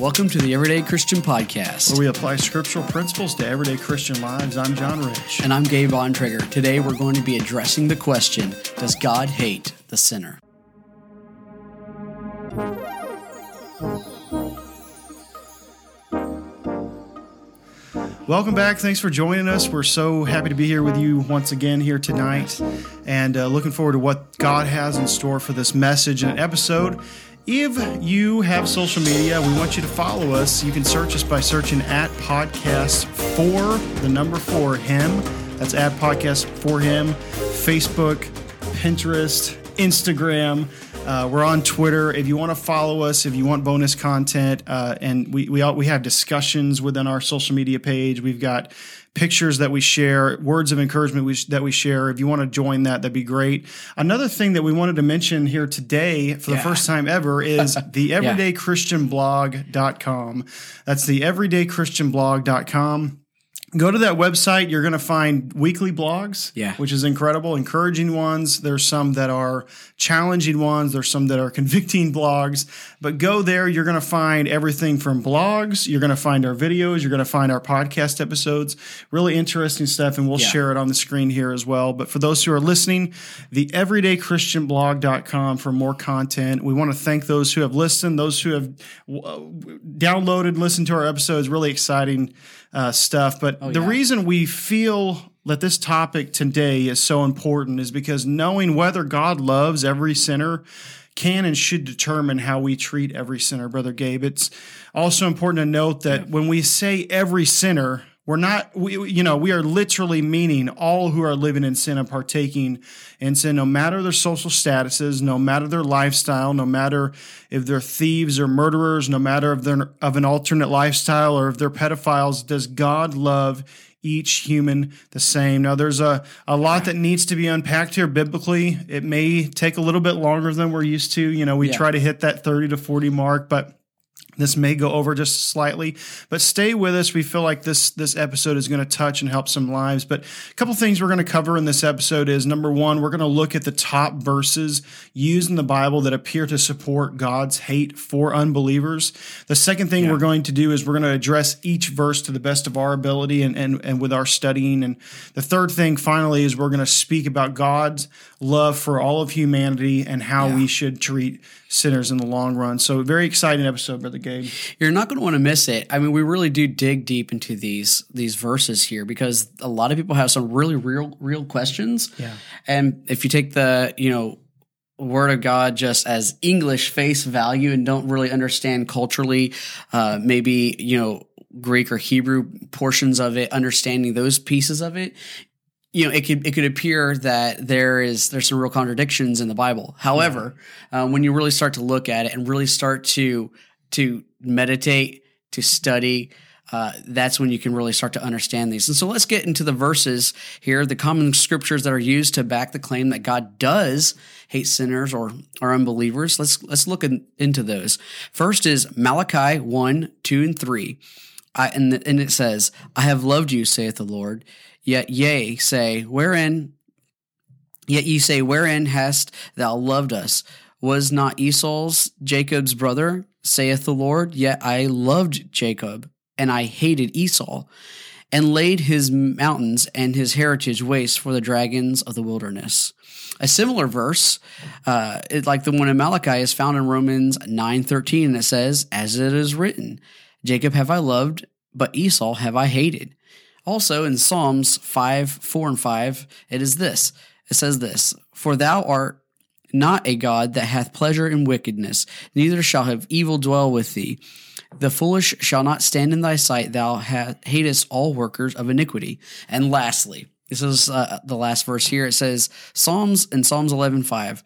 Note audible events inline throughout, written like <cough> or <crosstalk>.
Welcome to the Everyday Christian Podcast. where we apply scriptural principles to everyday Christian lives. I'm Jon Rich. And I'm Gabe Bontrager. Today we're going to be addressing the question Does God hate the sinner? Welcome back. Thanks for joining us. We're so happy to be here with you once again here tonight and uh, looking forward to what God has in store for this message and episode. If you have social media, we want you to follow us. You can search us by searching at podcast for the number for him. That's at podcast for him, Facebook, Pinterest, Instagram. Uh, we're on Twitter. If you want to follow us, if you want bonus content, uh, and we we all, we have discussions within our social media page. We've got pictures that we share, words of encouragement we, that we share. If you want to join that, that'd be great. Another thing that we wanted to mention here today for the first time ever <laughs> is the everydaychristianblog.com. That's the everydaychristianblog.com. Go to that website. You're going to find weekly blogs, Yeah. which is incredible, encouraging ones. There's some that are challenging ones. There's some that are <laughs> convicting blogs. But go there. You're going to find everything from blogs. You're going to find our videos. You're going to find our podcast episodes. Really interesting stuff, and we'll Yeah. share it on the screen here as well. But for those who are listening, the everydaychristianblog.com for more content. We want to thank those who have listened, those who have uh, downloaded, listened to our episodes. Really exciting uh, stuff. But Oh, the yeah. reason we feel that this topic today is so important is because knowing whether God loves every sinner can and should determine how we treat every sinner, Brother Gabe. It's also important to note that when we say every sinner, we're not, we, you know, we are literally meaning all who are living in sin and partaking in sin, no matter their social statuses, no matter their lifestyle, no matter if they're thieves or murderers, no matter if they're of an alternate lifestyle or if they're pedophiles. Does God love each human the same. Now, there's a, a lot that needs to be unpacked here biblically. It may take a little bit longer than we're used to. You know, we Yeah. try to hit that 30 to 40 mark, but this may go over just slightly, but stay with us. We feel like this this episode is going to touch and help some lives. But a couple things we're going to cover in this episode is number one, we're going to look at the top verses used in the Bible that appear to support God's hate for unbelievers. The second thing we're going to do is we're going to address each verse to the best of our ability and and, and with our studying. And the third thing, finally, is we're going to speak about God's love for all of humanity and how we should treat sinners in the long run. So, very exciting episode, Brother Gabe. You're not going to want to miss it. I mean, we really do dig deep into these these verses here because a lot of people have some really real real questions. Yeah. And if you take the, you know, word of God just as English face value and don't really understand culturally, uh, maybe, you know, Greek or Hebrew portions of it, understanding those pieces of it, you know, it could it could appear that there is there's some real contradictions in the Bible. However, uh, when you really start to look at it and really start to to meditate, to study, uh, that's when you can really start to understand these. And so let's get into the verses here, the common scriptures that are used to back the claim that God does hate sinners or, or unbelievers. Let's let's look in, into those. First is Malachi 1, 2, and 3. I, and, and it says, I have loved you, saith the Lord. Yet yea, say, wherein Yet ye say, Wherein hast thou loved us? Was not Esau's Jacob's brother, saith the Lord? Yet I loved Jacob, and I hated Esau, and laid his mountains and his heritage waste for the dragons of the wilderness. A similar verse, uh, it- like the one in Malachi, is found in Romans nine thirteen, and it says, "As it is written, Jacob have I loved, but Esau have I hated." Also in Psalms 5, 4 and 5, it is this. It says this, For thou art not a God that hath pleasure in wickedness, neither shall have evil dwell with thee. The foolish shall not stand in thy sight, thou hatest all workers of iniquity. And lastly, this is uh, the last verse here. It says, Psalms in Psalms 11, 5,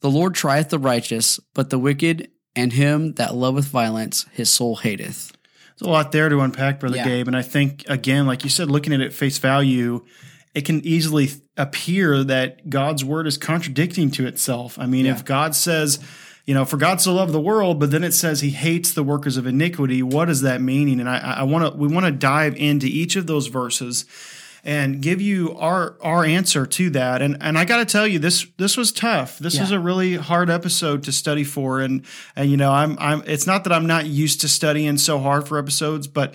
The Lord trieth the righteous, but the wicked and him that loveth violence, his soul hateth. There's a lot there to unpack, Brother Yeah. Gabe. And I think, again, like you said, looking at it face value, it can easily appear that God's word is contradicting to itself. I mean, if God says, you know, for God so loved the world, but then it says he hates the workers of iniquity, what is that meaning? And I, I want to, we want to dive into each of those verses and give you our our answer to that. And and I got to tell you, this this was tough. This Yeah. was a really hard episode to study for. And and you know, I'm I'm. It's not that I'm not used to studying so hard for episodes, but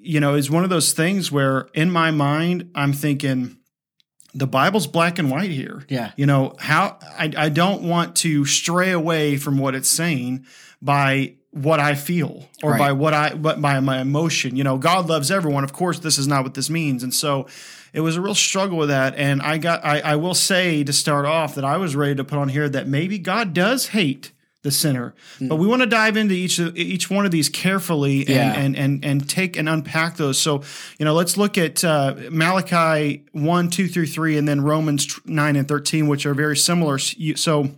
you know, it's one of those things where in my mind I'm thinking the Bible's black and white here. Yeah. You know, how I, I don't want to stray away from what it's saying by what I feel or Right. by what I but by my emotion. You know, God loves everyone. Of course, this is not what this means. And so it was a real struggle with that. And I got I, I will say to start off that I was ready to put on here that maybe God does hate the sinner. But we want to dive into each of, each one of these carefully and, Yeah. and and and take and unpack those. So, you know, let's look at uh, Malachi 1, 2 through 3, and then Romans 9 and 13, which are very similar. So,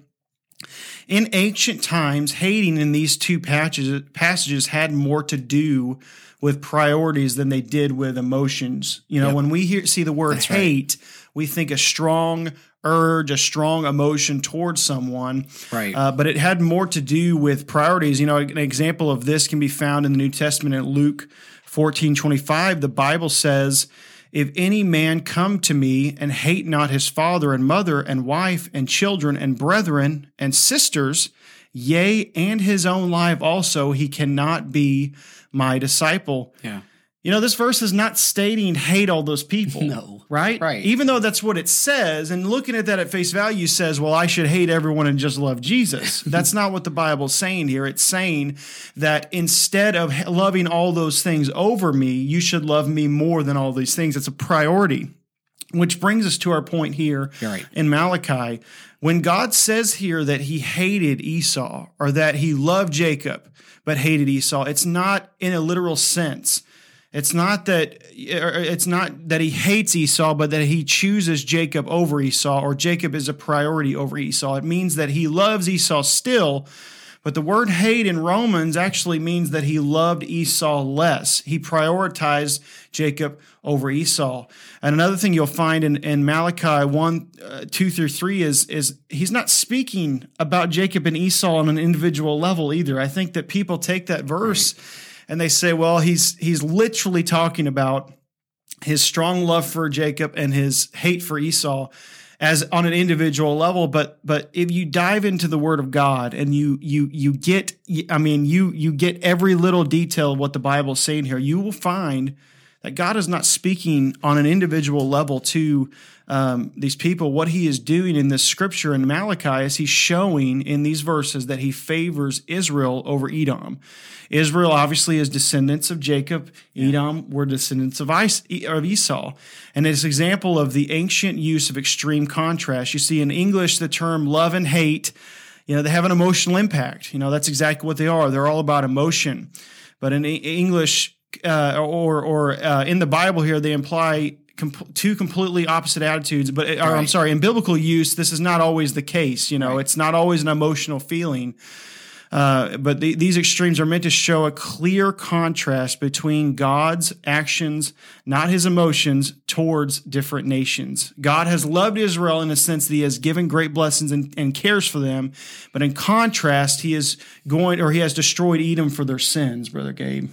in ancient times, hating in these two passages, passages had more to do with priorities than they did with emotions. You know, Yep. when we hear see the word That's right. hate, we think a strong urge, a strong emotion towards someone. Right. Uh, but it had more to do with priorities. You know, an example of this can be found in the New Testament in Luke 14 25. The Bible says, If any man come to me and hate not his father and mother and wife and children and brethren and sisters, yea, and his own life also, he cannot be my disciple. yeah. You know, this verse is not stating hate all those people. No. Right? Right. Even though that's what it says, and looking at that at face value says, well, I should hate everyone and just love Jesus. <laughs> that's not what the Bible's saying here. It's saying that instead of loving all those things over me, you should love me more than all these things. It's a priority. Which brings us to our point here right. in Malachi. When God says here that he hated Esau or that he loved Jacob but hated Esau, it's not in a literal sense. It's not that er, it's not that he hates Esau, but that he chooses Jacob over Esau, or Jacob is a priority over Esau. It means that he loves Esau still, but the word hate in Romans actually means that he loved Esau less. He prioritized Jacob over Esau. And another thing you'll find in, in Malachi 1, uh, 2 through 3 is, is he's not speaking about Jacob and Esau on an individual level either. I think that people take that verse and they say, well, he's he's literally talking about his strong love for Jacob and his hate for Esau as on an individual level. But but if you dive into the word of God and you you you get I mean you you get every little detail of what the Bible is saying here you will find that God is not speaking on an individual level to um, these people. What he is doing in this scripture in Malachi is he's showing in these verses that he favors Israel over Edom. Israel obviously is descendants of Jacob. Edom were descendants of, Is- of Esau. And it's an example of the ancient use of extreme contrast. You see in English the term love and hate, you know, they have an emotional impact. You know, that's exactly what they are. They're all about emotion. But in English, uh, or or uh, in the Bible here, they imply com- two completely opposite attitudes. But or, I'm sorry, in biblical use, this is not always the case. You know, it's not always an emotional feeling. Uh, but the, these extremes are meant to show a clear contrast between God's actions, not his emotions, towards different nations. God has loved Israel in a sense that he has given great blessings and, and cares for them. But in contrast, he is going, or he has destroyed Edom for their sins, Brother Gabe.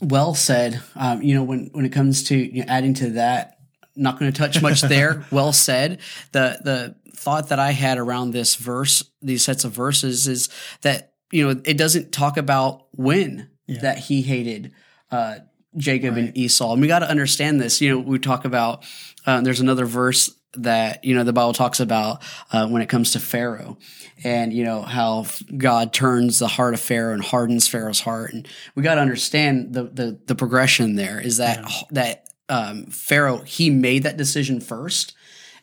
Well said. Um, you know, when when it comes to you know, adding to that, not going to touch much there. <laughs> well said. The the thought that I had around this verse, these sets of verses, is that you know it doesn't talk about when that he hated uh, Jacob and Esau, and we got to understand this. You know, we talk about uh, there's another verse that you know the Bible talks about uh, when it comes to Pharaoh, and you know how God turns the heart of Pharaoh and hardens Pharaoh's heart, and we got to understand the, the the progression there is that that um, Pharaoh he made that decision first,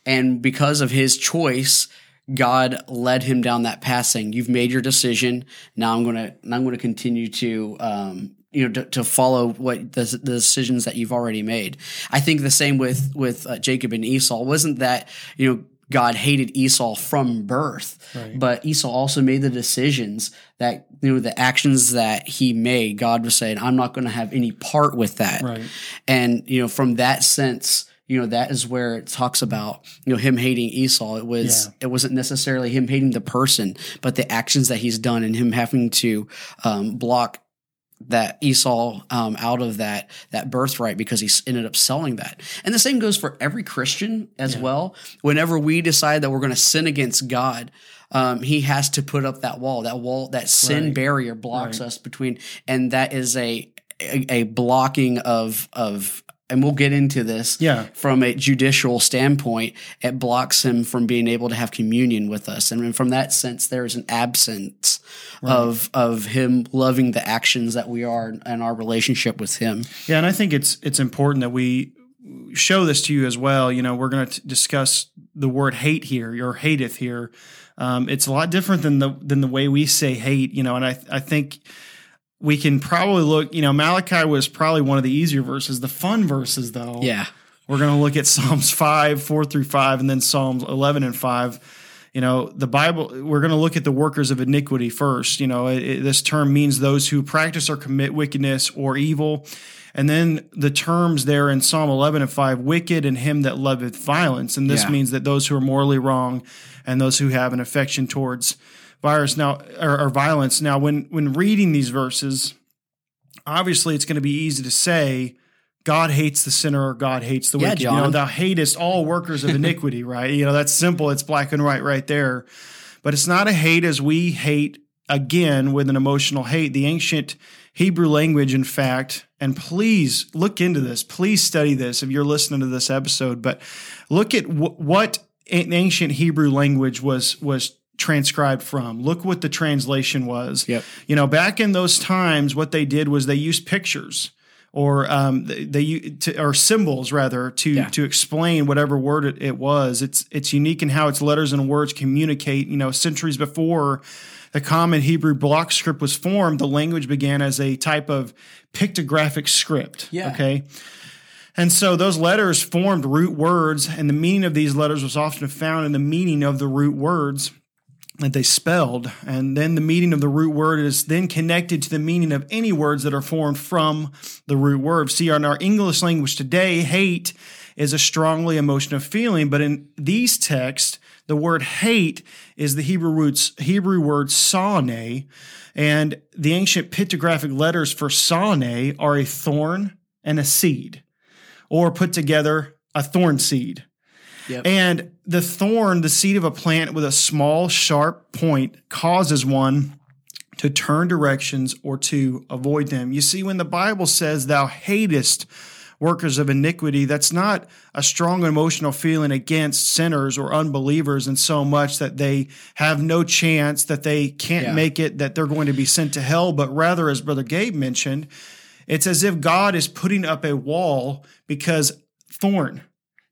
and because of his choice. God led him down that path, saying, "You've made your decision. Now I'm going to. I'm to continue to, um, you know, to, to follow what the, the decisions that you've already made." I think the same with with uh, Jacob and Esau. Wasn't that you know God hated Esau from birth, but Esau also made the decisions that you know the actions that he made. God was saying, "I'm not going to have any part with that." Right. And you know, from that sense, you know, that is where it talks about you know him hating Esau. It was Yeah. it wasn't necessarily him hating the person, but the actions that he's done and him having to um, block that Esau um, out of that that birthright because he ended up selling that. And the same goes for every Christian as yeah. well. Whenever we decide that we're going to sin against God, um, he has to put up that wall. That wall, that sin right. barrier blocks right. us between, and that is a, a, a blocking of of and we'll get into this yeah. from a judicial standpoint, it blocks him from being able to have communion with us. And from that sense, there is an absence right. of of him loving the actions that we are and our relationship with him. Yeah, and I think it's it's important that we show this to you as well. You know, we're going to discuss the word hate here, or hateth here. Um, it's a lot different than the than the way we say hate, you know, and I I think we can probably look, you know, Malachi was probably one of the easier verses. The fun verses, though, yeah, we're going to look at Psalms five, four through five, and then Psalms eleven and five. You know, the Bible. We're going to look at the workers of iniquity first. You know, it, it, this term means those who practice or commit wickedness or evil. And then the terms there in Psalm 11 and 5, wicked and him that loveth violence. And this yeah. means that those who are morally wrong and those who have an affection towards virus now or, or violence. Now, when when reading these verses, obviously it's going to be easy to say God hates the sinner or God hates the yeah, wicked. Jon. You know, thou hatest all workers of iniquity, <laughs> right? You know, that's simple. It's black and white right there. But it's not a hate as we hate again with an emotional hate. The ancient Hebrew language, in fact, and please look into this. Please study this if you're listening to this episode. But look at w- what ancient Hebrew language was was transcribed from. Look what the translation was. Yep. You know, back in those times, what they did was they used pictures or um, they, they to, or symbols rather to yeah. to explain whatever word it, it, was. It's it's unique in how its letters and words communicate. You know, centuries before the common Hebrew block script was formed, the language began as a type of pictographic script. Yeah. Okay. And so those letters formed root words, and the meaning of these letters was often found in the meaning of the root words that they spelled. And then the meaning of the root word is then connected to the meaning of any words that are formed from the root word. See, in our English language today, hate is a strongly emotional feeling, but in these texts, the word hate is the Hebrew roots Hebrew word sane, and the ancient pictographic letters for sane are a thorn and a seed, or put together a thorn seed. Yep. And the thorn, the seed of a plant with a small, sharp point, causes one to turn directions or to avoid them. You see, when the Bible says, Thou hatest workers of iniquity, that's not a strong emotional feeling against sinners or unbelievers, and so much that they have no chance, that they can't yeah. make it, that they're going to be sent to hell, but rather, as Brother Gabe mentioned, it's as if God is putting up a wall because thorn,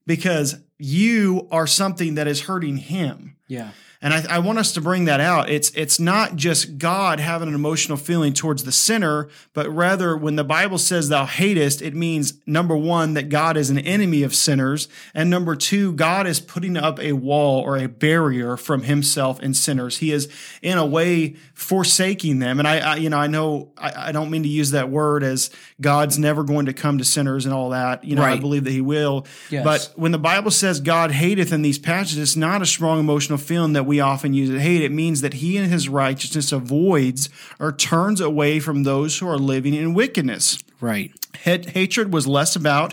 because you are something that is hurting him. Yeah. And I, I, want us to bring that out. It's it's not just God having an emotional feeling towards the sinner, but rather when the Bible says thou hatest, it means number one, that God is an enemy of sinners, and number two, God is putting up a wall or a barrier from himself and sinners. He is in a way forsaking them. And I, I you know, I know I, I, don't mean to use that word as God's never going to come to sinners and all that. You know, right. I believe that he will. Yes. But when the Bible says God hateth in these passages, it's not a strong emotional feeling that we we often use it hate, it means that he in his righteousness avoids or turns away from those who are living in wickedness. Right. Hatred was less about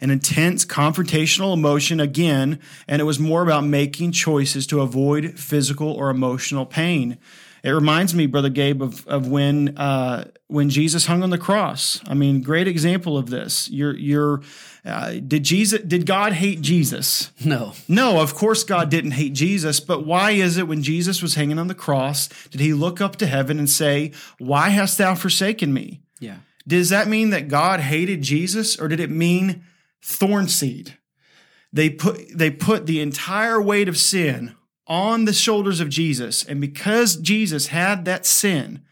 an intense confrontational emotion again, and it was more about making choices to avoid physical or emotional pain. It reminds me, Brother Gabe, of, of when uh, when Jesus hung on the cross. I mean, great example of this. You're you're uh, did Jesus did God hate Jesus? No. No, of course God didn't hate Jesus, but why is it when Jesus was hanging on the cross, did he look up to heaven and say, "Why hast thou forsaken me?" Yeah. Does that mean that God hated Jesus or did it mean thorn seed? They put they put the entire weight of sin on the shoulders of Jesus, and because Jesus had that sin,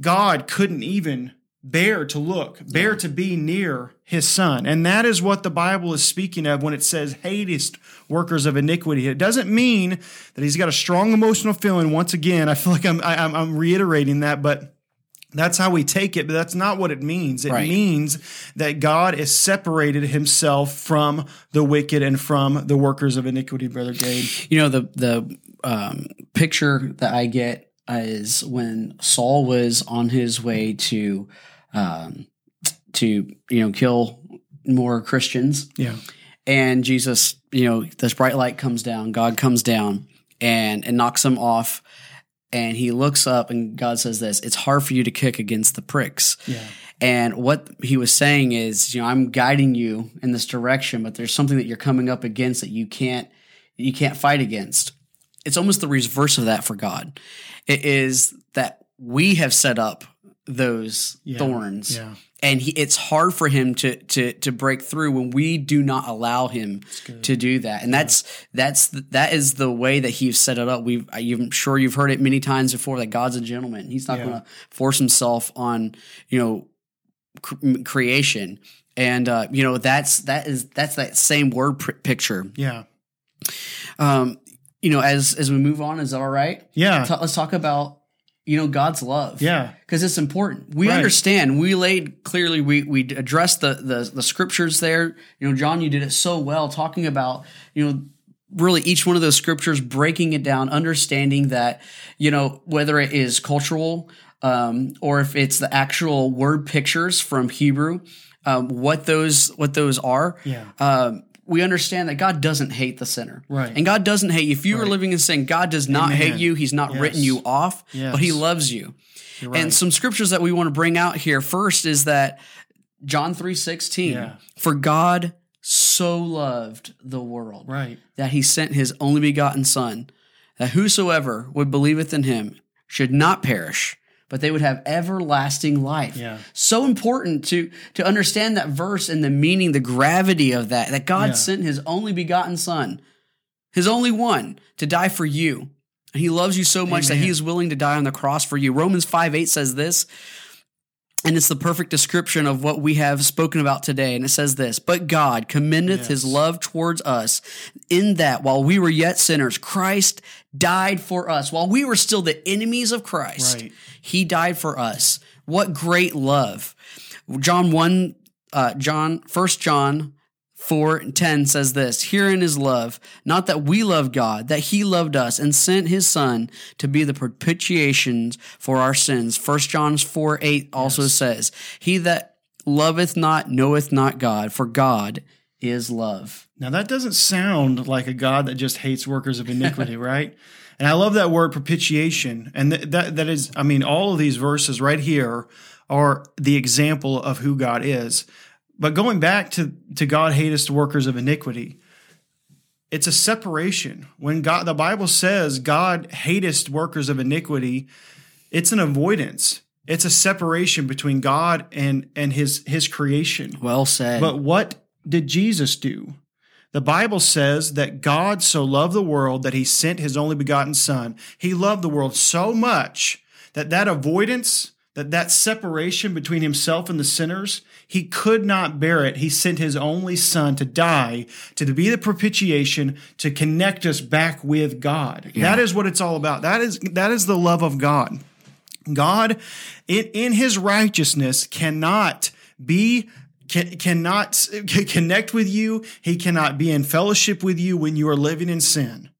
God couldn't even bear to look, bear yeah. to be near his son. And that is what the Bible is speaking of when it says hatest workers of iniquity. It doesn't mean that he's got a strong emotional feeling. Once again, I feel like I'm, I, am i am reiterating that, but that's how we take it, but that's not what it means. It right. means that God has separated himself from the wicked and from the workers of iniquity, Brother Gabe. You know, the, the um, picture that I get is when Saul was on his way to um, to you know kill more Christians. Yeah. And Jesus, you know, this bright light comes down, God comes down and and knocks him off. And he looks up and God says this, it's hard for you to kick against the pricks. Yeah. And what he was saying is, you know, I'm guiding you in this direction, but there's something that you're coming up against that you can't you can't fight against. It's almost the reverse of that for God. It is that we have set up those Yeah. thorns Yeah. and he, it's hard for him to to to break through when we do not allow him to do that and that's that's that is the way that he's set it up we've i'm sure you've heard it many times before that god's a gentleman he's not Yeah. going to force himself on you know cr- creation and uh you know that's that is that's that same word pr- picture Yeah. um you know as as we move on is that all right Yeah. Let's talk about you know god's love Yeah. because it's important. We Right. understand. We laid clearly. We we addressed the, the the scriptures there. You know, Jon, you did it so well, talking about you know really each one of those scriptures, breaking it down, understanding that you know whether it is cultural um, or if it's the actual word pictures from Hebrew, um, what those what those are. Yeah. Um, we understand that God doesn't hate the sinner. Right. And God doesn't hate you. If you are living in sin, God does not Amen. hate you. He's not Yes. written you off, but He loves you. Right. And some scriptures that we want to bring out here first is that John 3:16 Yeah. for God so loved the world right. that he sent his only begotten son that whosoever would believeth in him should not perish but they would have everlasting life. Yeah. So important to to understand that verse and the meaning, the gravity of that that God Yeah. sent his only begotten son, his only one to die for you. And he loves you so much that he is willing to die on the cross for you. Romans 5 8 says this, and it's the perfect description of what we have spoken about today. And it says this But God commendeth his love towards us, in that while we were yet sinners, Christ died for us. While we were still the enemies of Christ, Right. he died for us. What great love. John 1, uh, John, 1 John 4 and 10 says this Herein is love, not that we love God, that he loved us and sent his son to be the propitiation for our sins. 1 John 4 8 also says, He that loveth not knoweth not God, for God is love. Now that doesn't sound like a God that just hates workers of iniquity, <laughs> right? And I love that word propitiation. And th- that that is, I mean, all of these verses right here are the example of who God is. But going back to to God hateth workers of iniquity, it's a separation. When God, the Bible says God hateth workers of iniquity, it's an avoidance. It's a separation between God and and his his creation. Well said. But what did Jesus do? The Bible says that God so loved the world that he sent his only begotten son. He loved the world so much that that avoidance, that that separation between himself and the sinners, he could not bear it. He sent his only son to die, to be the propitiation, to connect us back with God. That is what it's all about. That is that is the love of God. God, in, in his righteousness, cannot be can, cannot <laughs> connect with you. He cannot be in fellowship with you when you are living in sin.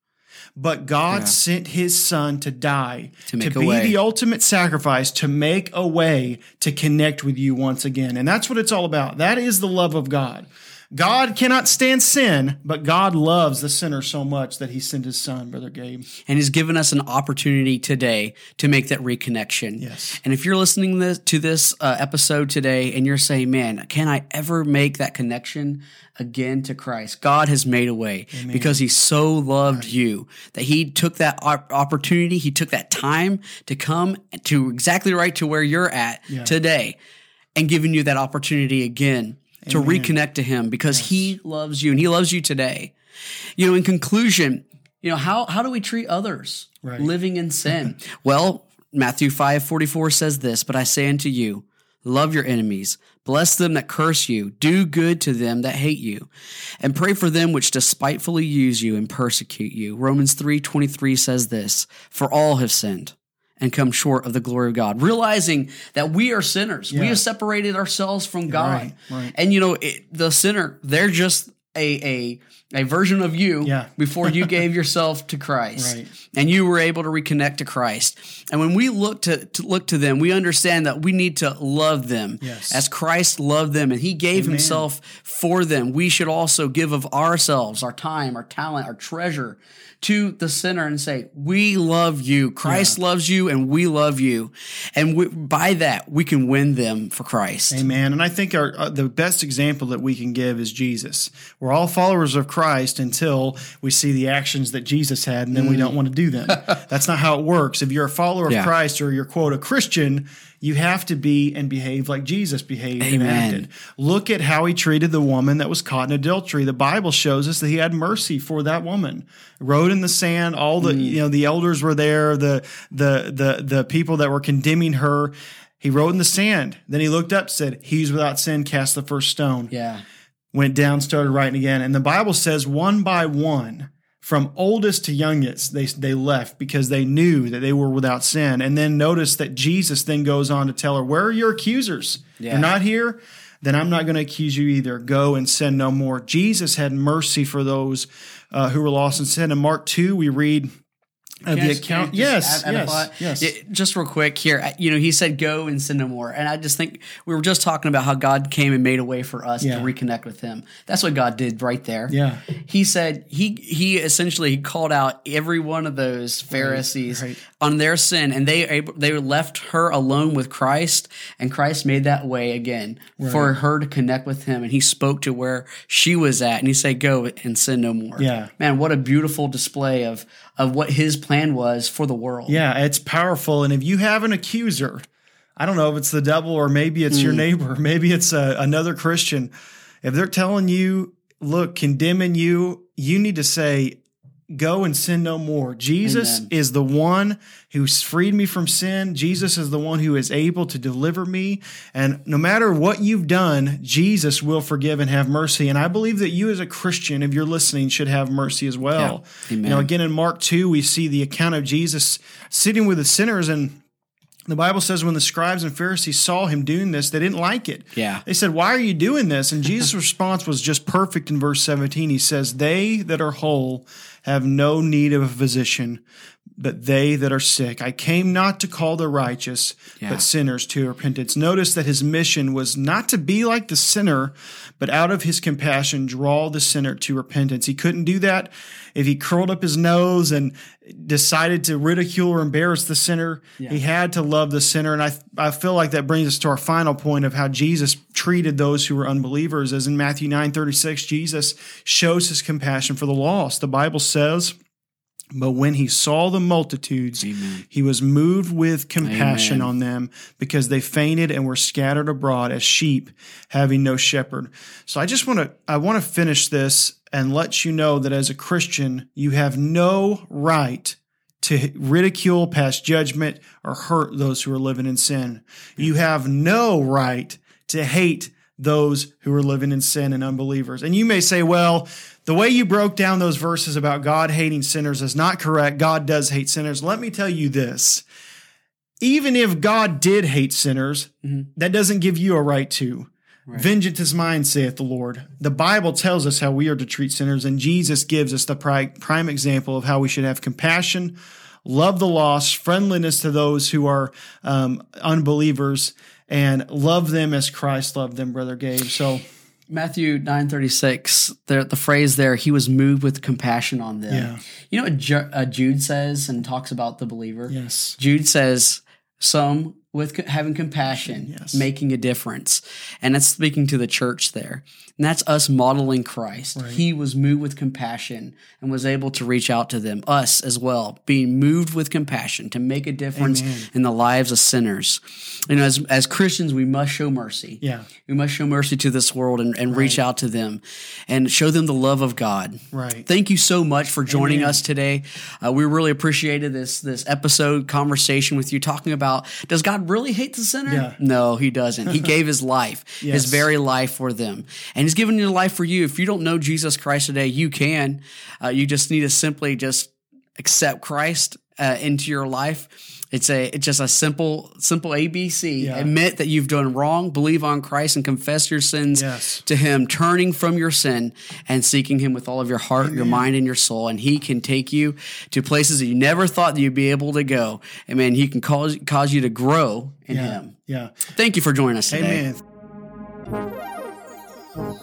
But God Yeah. sent his son to die, To make a be way. the ultimate sacrifice, to make a way to connect with you once again. And that's what it's all about. That is the love of God. God cannot stand sin, but God loves the sinner so much that he sent his son, Brother Gabe. and he's given us an opportunity today to make that reconnection. Yes. And if you're listening to this uh, episode today and you're saying, man, can I ever make that connection again to Christ? God has made a way because he so loved you that he took that op- opportunity, he took that time to come to exactly right to where you're at today and giving you that opportunity again to reconnect to him because he loves you and he loves you today. You know, in conclusion, you know, how, how do we treat others Right. living in <laughs> sin? well, Matthew 5 44 says this, but I say unto you, love your enemies, bless them that curse you, do good to them that hate you, and pray for them which despitefully use you and persecute you. Romans 3 23 says this, for all have sinned and come short of the glory of God, realizing that we are sinners. We have separated ourselves from God. Right, right. And you know, it, the sinner, they're just a, a a version of you Yeah. before you gave yourself to Christ. Right. And you were able to reconnect to Christ. And when we look to, to look to them, we understand that we need to love them Yes. as Christ loved them and he gave Amen. himself for them. We should also give of ourselves, our time, our talent, our treasure to the sinner and say, "We love you. Christ loves you and we love you." And we, by that, we can win them for Christ. Amen. And I think our uh, the best example that we can give is Jesus. We're all followers of Christ until we see the actions that Jesus had, and then we mm. don't want to do them. <laughs> That's not how it works. If you're a follower of Christ or you're quote a Christian, you have to be and behave like Jesus behaved and acted. Look at how he treated the woman that was caught in adultery. The Bible shows us that he had mercy for that woman. Wrote in the sand. All the mm. you know the elders were there. The the the the people that were condemning her. He wrote in the sand. Then he looked up, said, "He's without sin. Cast the first stone." Yeah. Went down, started writing again, and the Bible says one by one. From oldest to youngest, they, they left because they knew that they were without sin. And then notice that Jesus then goes on to tell her, Where are your accusers? Yeah. They're not here? Then I'm not going to accuse you either. Go and sin no more. Jesus had mercy for those uh, who were lost in sin. In Mark 2, we read of the just- can I account. just Yes, add- add yes, yes. Yeah, just real quick here, uh, you know, he said go and sin no more, and I just think we were just talking about how God came and made a way for us Yeah. to reconnect with Him. That's what God did right there. Yeah. He said he he essentially called out every one of those Pharisees right. On their sin, and they they left her alone with Christ, and Christ made that way again for her to connect with Him, and He spoke to where she was at, and He said, "Go and sin no more." Yeah. man, what a beautiful display of of what His plan was for the world. Yeah, it's powerful. And if you have an accuser, I don't know if it's the devil or maybe it's Mm. your neighbor, <laughs> maybe it's a, another Christian. If they're telling you, look, condemning you, you need to say, go and sin no more. Jesus Amen. is the one who's freed me from sin. Jesus is the one who is able to deliver me. And no matter what you've done, Jesus will forgive and have mercy. And I believe that you as a Christian, if you're listening, should have mercy as well. Yeah. You know, again in Mark 2, we see the account of Jesus sitting with the sinners and the Bible says when the scribes and Pharisees saw him doing this, they didn't like it. Yeah. They said, Why are you doing this? And <laughs> Jesus' response was just perfect in verse 17. He says, They that are whole have no need of a physician, but they that are sick. I came not to call the righteous, Yeah. but sinners to repentance. Notice that his mission was not to be like the sinner, but out of his compassion, draw the sinner to repentance. He couldn't do that if he curled up his nose and decided to ridicule or embarrass the sinner. He had to love the sinner. And I, I feel like that brings us to our final point of how Jesus treated those who were unbelievers. As in Matthew 9 36, Jesus shows his compassion for the lost. The Bible says, but when he saw the multitudes, he was moved with compassion Amen. on them because they fainted and were scattered abroad as sheep having no shepherd. So I just want to I want to finish this and let you know that as a Christian, you have no right to ridicule, pass judgment, or hurt those who are living in sin. You have no right to hate those who are living in sin and unbelievers. And you may say, well, the way you broke down those verses about God hating sinners is not correct. God does hate sinners. Let me tell you this. Even if God did hate sinners, that doesn't give you a right to. Vengeance is mine, saith the Lord. The Bible tells us how we are to treat sinners, and Jesus gives us the pri- prime example of how we should have compassion, love the lost, friendliness to those who are um, unbelievers, and love them as Christ loved them, Brother Gabe. So, Matthew nine thirty six. The the phrase there, he was moved with compassion on them. Yeah. You know what uh, Jude says and talks about the believer. yes. Jude says, "Some with having compassion, Yes. making a difference," and that's speaking to the church there. And that's us modeling Christ. He was moved with compassion and was able to reach out to them. Us as well, being moved with compassion to make a difference in the lives of sinners. You know, as as Christians, we must show mercy. Yeah. We must show mercy to this world and, and reach out to them and show them the love of God. Right. Thank you so much for joining Amen. us today. Uh, we really appreciated this this episode conversation with you talking about does God really hate the sinner? Yeah. No, he doesn't. He <laughs> gave his life, Yes. his very life for them. And he's given your life for you. If you don't know Jesus Christ today, you can. Uh, you just need to simply just accept Christ uh, into your life. It's a it's just a simple simple ABC. Yeah. Admit that you've done wrong, believe on Christ, and confess your sins Yes. to Him, turning from your sin and seeking Him with all of your heart, your mind, and your soul. And He can take you to places that you never thought that you'd be able to go. And man, He can cause cause you to grow in Yeah. Him. Yeah. Thank you for joining us today. Amen.